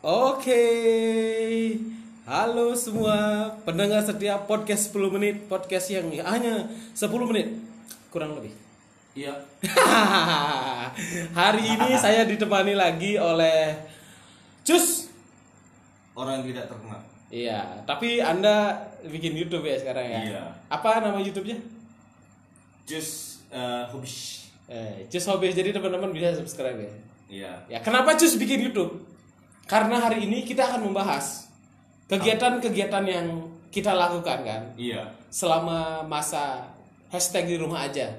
Oke. Halo semua pendengar setiap podcast 10 menit, podcast yang hanya 10 menit kurang lebih. Iya. Hari ini saya ditemani lagi oleh Cus. Orang yang tidak terkenal. Iya, tapi Anda bikin YouTube ya sekarang ya? Iya. Apa nama YouTube-nya? Jus eh hobis. Eh, Cus Hobbies. Jadi teman-teman bisa subscribe ya. Iya. Ya, kenapa Cus bikin YouTube? Karena hari ini kita akan membahas kegiatan-kegiatan yang kita lakukan kan Iya. selama masa hashtag di rumah aja,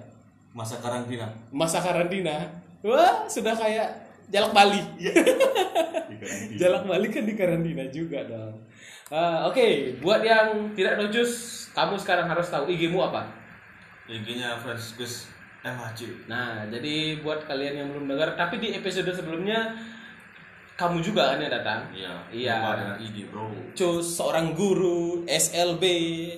Masa karantina. masa karantina. Wah, sudah kayak jalak Bali. jalak Bali kan di karantina juga dong. Ah, Oke, buat yang tidak Cus, kamu sekarang harus tahu IG-mu apa? IG-nya Franciscus MHC. Nah, jadi buat kalian yang belum dengar, tapi di episode sebelumnya kamu juga kan yang datang. Iya. Iya. Dengan IG, Bro. Cus, seorang guru, SLB,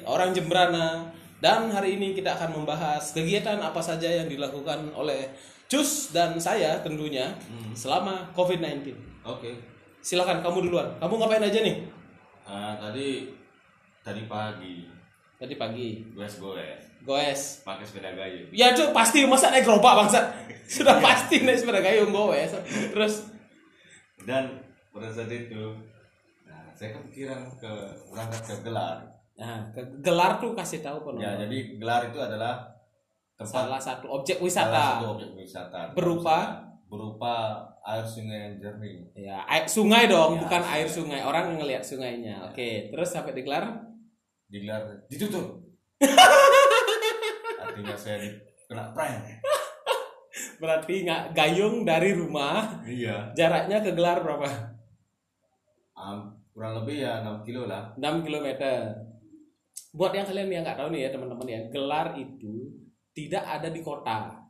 orang Jembrana. Dan hari ini kita akan membahas kegiatan apa saja yang dilakukan oleh Cus dan saya tentunya selama COVID-19. Oke. Silakan kamu duluan. Kamu ngapain aja nih? Ah, tadi tadi pagi Tadi pagi. goes goes Goes. pakai sepeda gayung. Ya cuy, pasti masa naik gerobak bangsa. Sudah pasti naik sepeda gayung goes. Terus Dan pada saat itu nah, saya kepikiran ke berangkat ke gelar. nah, ke gelar tuh kasih tahu penonton. Ya, jadi gelar itu adalah tempat salah satu objek salah wisata. satu objek wisata. Berupa? berupa air sungai yang jernih. Ya, air, sungai dong, Ya, bukan sungai. air sungai. Orang ngelihat sungainya. Ya. Oke, terus sampai digelar digelar ditutup artinya saya kena prank berarti nggak gayung dari rumah. iya Jaraknya ke gelar berapa? Am- kurang lebih ya 6 kilo lah 6 km. Buat yang kalian yang nggak tahu nih ya teman-teman ya, gelar itu tidak ada di kota,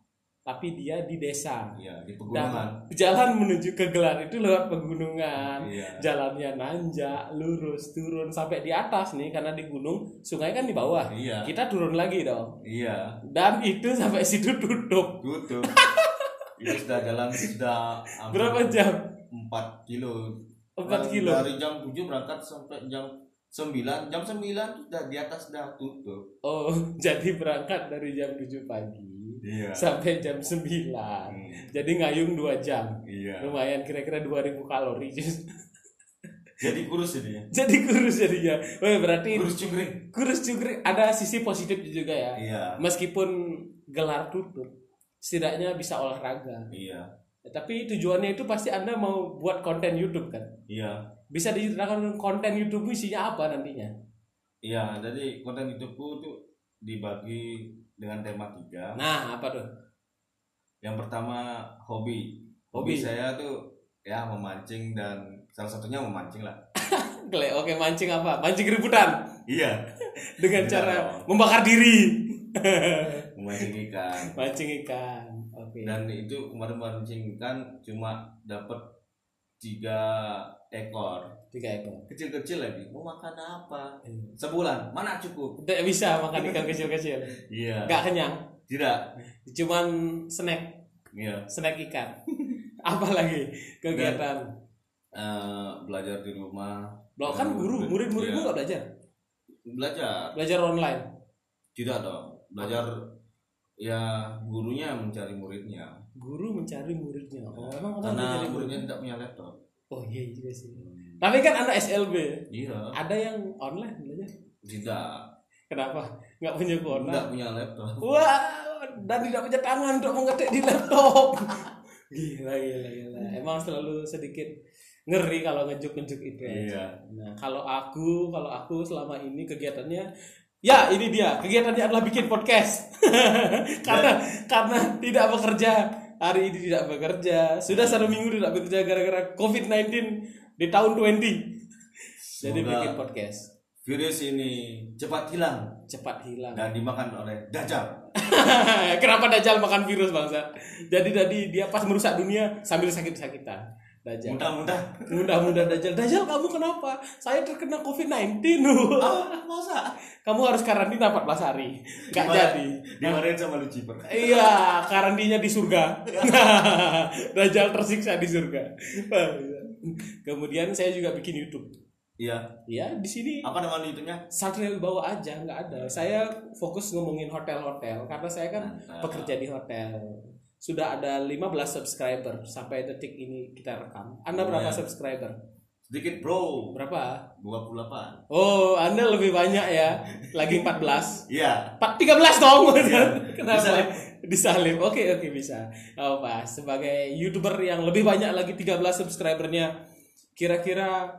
tapi dia di desa. iya di Dan pegunungan jalan menuju ke gelar itu lewat pegunungan. iya Jalannya nanjak, lurus, turun sampai di atas nih karena di gunung, sungai kan di bawah. iya Kita turun lagi dong. iya Dan itu sampai situ tutup. tutup itu sudah jalan sudah Berapa jam? 4 kilo 4 Dan kilo. dari jam 7 berangkat sampai jam 9 jam 9 sudah di atas sudah tutup Oh, jadi berangkat dari jam 7 pagi iya sampai jam 9. Hmm, Jadi ngayung 2 jam. iya Lumayan kira-kira 2000 kalori. jadi kurus ini ya jadi kurus jadinya. Wah, berarti kurus cungkring kurus juga ada sisi positif juga ya. iya Meskipun gelar tutup, setidaknya bisa olahraga. iya Ya, tapi tujuannya itu pasti Anda mau buat konten YouTube kan? iya Bisa diceritakan konten YouTube isinya apa nantinya? Iya, jadi konten YouTubeku tuh dibagi dengan tema tiga. Nah, apa tuh? Yang pertama hobi. Hobi. Hobi saya tuh ya memancing dan salah satunya memancing lah. Gele, oke mancing apa? Mancing ributan Iya. dengan Tidak cara membakar diri. Memancing ikan. mancing ikan. Oke. Dan itu kemarin memancing ikan cuma dapat tiga ekor. Tiga ekor. Kecil-kecil lagi. Mau makan apa? Hmm. Sebulan. Mana cukup? Tidak bisa makan ikan kecil-kecil. Iya. Nggak kenyang. Tidak. Cuman snack, Iya. snack ikan. apa lagi kegiatan? Eh, belajar di rumah. Lo kan guru, murid-muridmu Iya. nggak belajar? Belajar. Belajar online. Tidak dong. Belajar ya gurunya mencari muridnya. Guru mencari muridnya. Oh, emang Karena mencari muridnya tidak punya laptop. Oh iya juga sih. Tapi kan anda SLB. Iya. Ada yang online belajar. Tidak. Kenapa? Nggak punya kuota. Tidak punya laptop. Wah, dan tidak punya tangan untuk mengetik di laptop. gila, gila, gila. Emang selalu sedikit ngeri kalau ngejuk-ngejuk itu. ya. Iya. Nah, kalau aku, kalau aku selama ini kegiatannya, ya ini dia, kegiatannya adalah bikin podcast. karena karena tidak bekerja hari ini tidak bekerja, sudah satu minggu tidak bekerja gara-gara COVID-19 di tahun 20. Jadi Semoga bikin podcast virus ini cepat hilang cepat hilang. dan dimakan oleh Dajjal. Kenapa Dajjal makan virus bangsa? Jadi tadi dia pas merusak dunia sambil sakit-sakitan. Dajjal. Mudah-mudah. Mudah-mudah Dajjal. Dajjal kamu kenapa? Saya terkena COVID-19. Ah, masa? kamu harus karantina 14 hari. Gak Dimana- jadi. Dimarahin sama Lucifer. Iya, karantinanya di surga. Dajjal tersiksa di surga. Kemudian saya juga bikin YouTube. Iya. Ya, di sini Apa nama YouTube-nya? Satria Wibawa aja nggak ada. Saya fokus ngomongin hotel-hotel karena saya kan Mantap. pekerja di hotel. Sudah ada 15 subscriber sampai detik ini kita rekam. Anda berapa Lumayan. subscriber? Sedikit bro. Berapa? 28. Oh, Anda lebih banyak ya. Lagi 14. Iya. Pak 13 dong. Iya. Kenapa? Disalib. Disalib. Oke, oke bisa. Oh, Pak, sebagai YouTuber yang lebih banyak lagi 13 subscribernya, kira-kira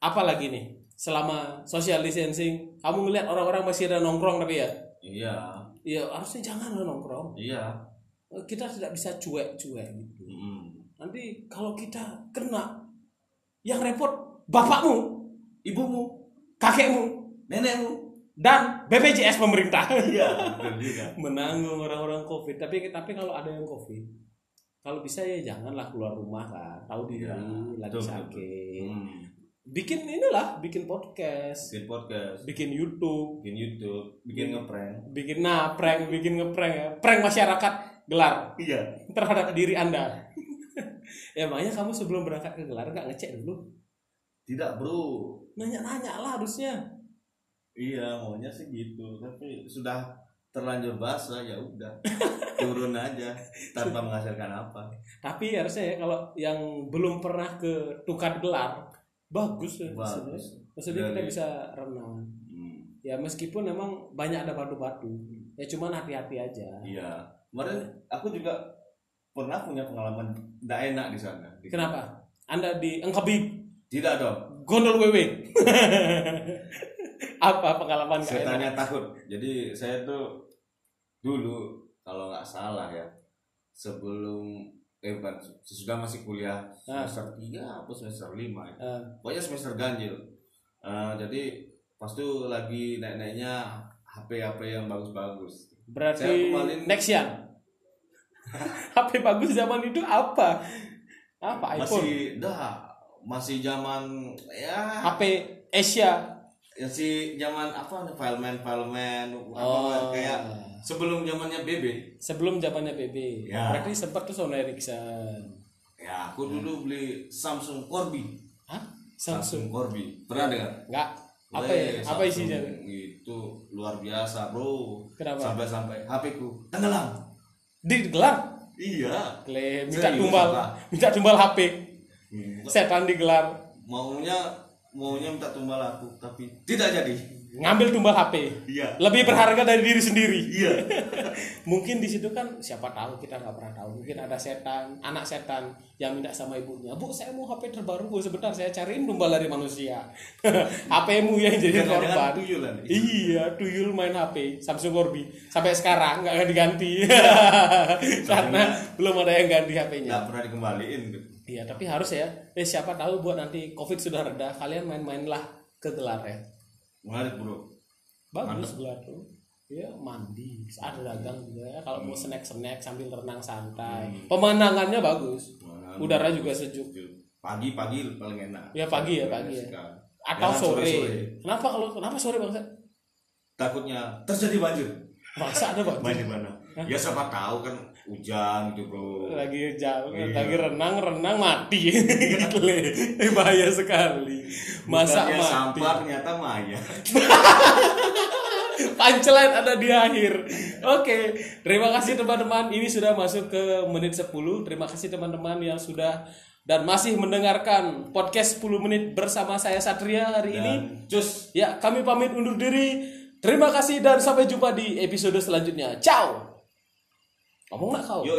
apa lagi nih? Selama social distancing, kamu ngeliat orang-orang masih ada nongkrong tapi ya? Iya. Ya harusnya jangan nongkrong. Iya. Kita tidak bisa cuek-cuek gitu. Mm. Nanti kalau kita kena, yang repot bapakmu, Ibumu, kakekmu, nenekmu. dan BPJS pemerintah. Iya, betul menanggung orang-orang covid tapi tapi kalau ada yang covid kalau bisa ya janganlah keluar rumah kan tahu diri Iya, lagi betul, sakit Hmm. bikin inilah bikin podcast Bikin podcast, bikin YouTube bikin YouTube, bikin ngeprank. bikin nah prank bikin ngeprank ya prank masyarakat gelar Iya. terhadap diri anda ya makanya kamu sebelum berangkat ke gelar nggak ngecek dulu Tidak, Bro. nanya-nanya lah harusnya Iya, maunya sih gitu. Tapi sudah terlanjur basah ya udah. Turun aja tanpa menghasilkan apa. tapi harusnya ya kalau yang belum pernah ke tukar gelar bagus ya Bagus. maksudnya kita Dari- bisa renang Hmm. ya meskipun memang banyak ada batu-batu ya cuman hati-hati aja Iya. Kemarin aku juga pernah punya pengalaman tidak enak di sana. Di- kenapa anda di engkabi Tidak dong. gondol wewe apa pengalaman enak Setannya takut. Jadi saya tuh dulu kalau nggak salah ya sebelum eh bukan sesudah masih kuliah Ah. semester 3 atau semester 5 ya. Eh, pokoknya semester ganjil Eh, jadi pas itu lagi naik-naiknya HP-HP yang bagus-bagus Saya berarti kemarin- Nexian HP bagus zaman itu apa? Apa iPhone? Masih dah. Masih zaman ya. HP Asia. Ya si zaman apa fileman fileman apa oh. kayak sebelum zamannya BB sebelum zamannya BB Ya. berarti sempat tuh Sony Ericsson. Ya aku dulu beli Samsung Corby. Hah? Samsung? Corby. Pernah dengar? Enggak apa Weh, ya? Apa isinya? itu luar biasa bro. Kenapa? sampai-sampai HP ku tenggelam. Digelar iya. Klaim, minta Serius, tumbal. Minta tumbal HP Hmm. setan digelar. Maunya maunya minta tumbal aku tapi tidak jadi ngambil tumbal HP iya. Lebih berharga dari diri sendiri. Iya. Mungkin di situ kan siapa tahu kita nggak pernah tahu. Mungkin ada setan anak setan yang minta sama ibunya bu saya mau HP terbaru bu. Sebentar saya cariin tumbal dari manusia. HP-mu yang jadi korban. tuyulan. iya tuyul main HP Samsung Corby sampai sekarang nggak akan diganti. Karena belum ada yang ganti HP-nya nggak pernah dikembaliin. Iya, tapi harus ya. Eh, siapa tahu buat nanti COVID sudah reda, kalian main-mainlah ke gelar ya. Menarik bro Bagus gelar tuh. Iya, mandi. Ada dagang juga ya. Kalau mau snack-snack sambil renang santai. Pemandangannya bagus. Pemandangan Udara juga sejuk. pagi-pagi paling enak Ya pagi ya, pagi ya. Atau Jangan sore. sore-sore. Kenapa kalau kenapa sore bangsa? takutnya terjadi banjir Bangsa ada bang. main di mana ya siapa tahu kan hujan gitu bro Lagi jauh, Iya. lagi renang, renang mati. Eh, bahaya sekali. Masa Bukannya mati. sampah ternyata maya Punchline ada di akhir. Oke, terima kasih teman-teman. Ini sudah masuk ke menit 10. Terima kasih teman-teman yang sudah dan masih mendengarkan podcast 10 menit bersama saya Satria hari ini. dan cus Ya, kami pamit undur diri. Terima kasih dan sampai jumpa di episode selanjutnya. Ciao. Ngomong nggak kau?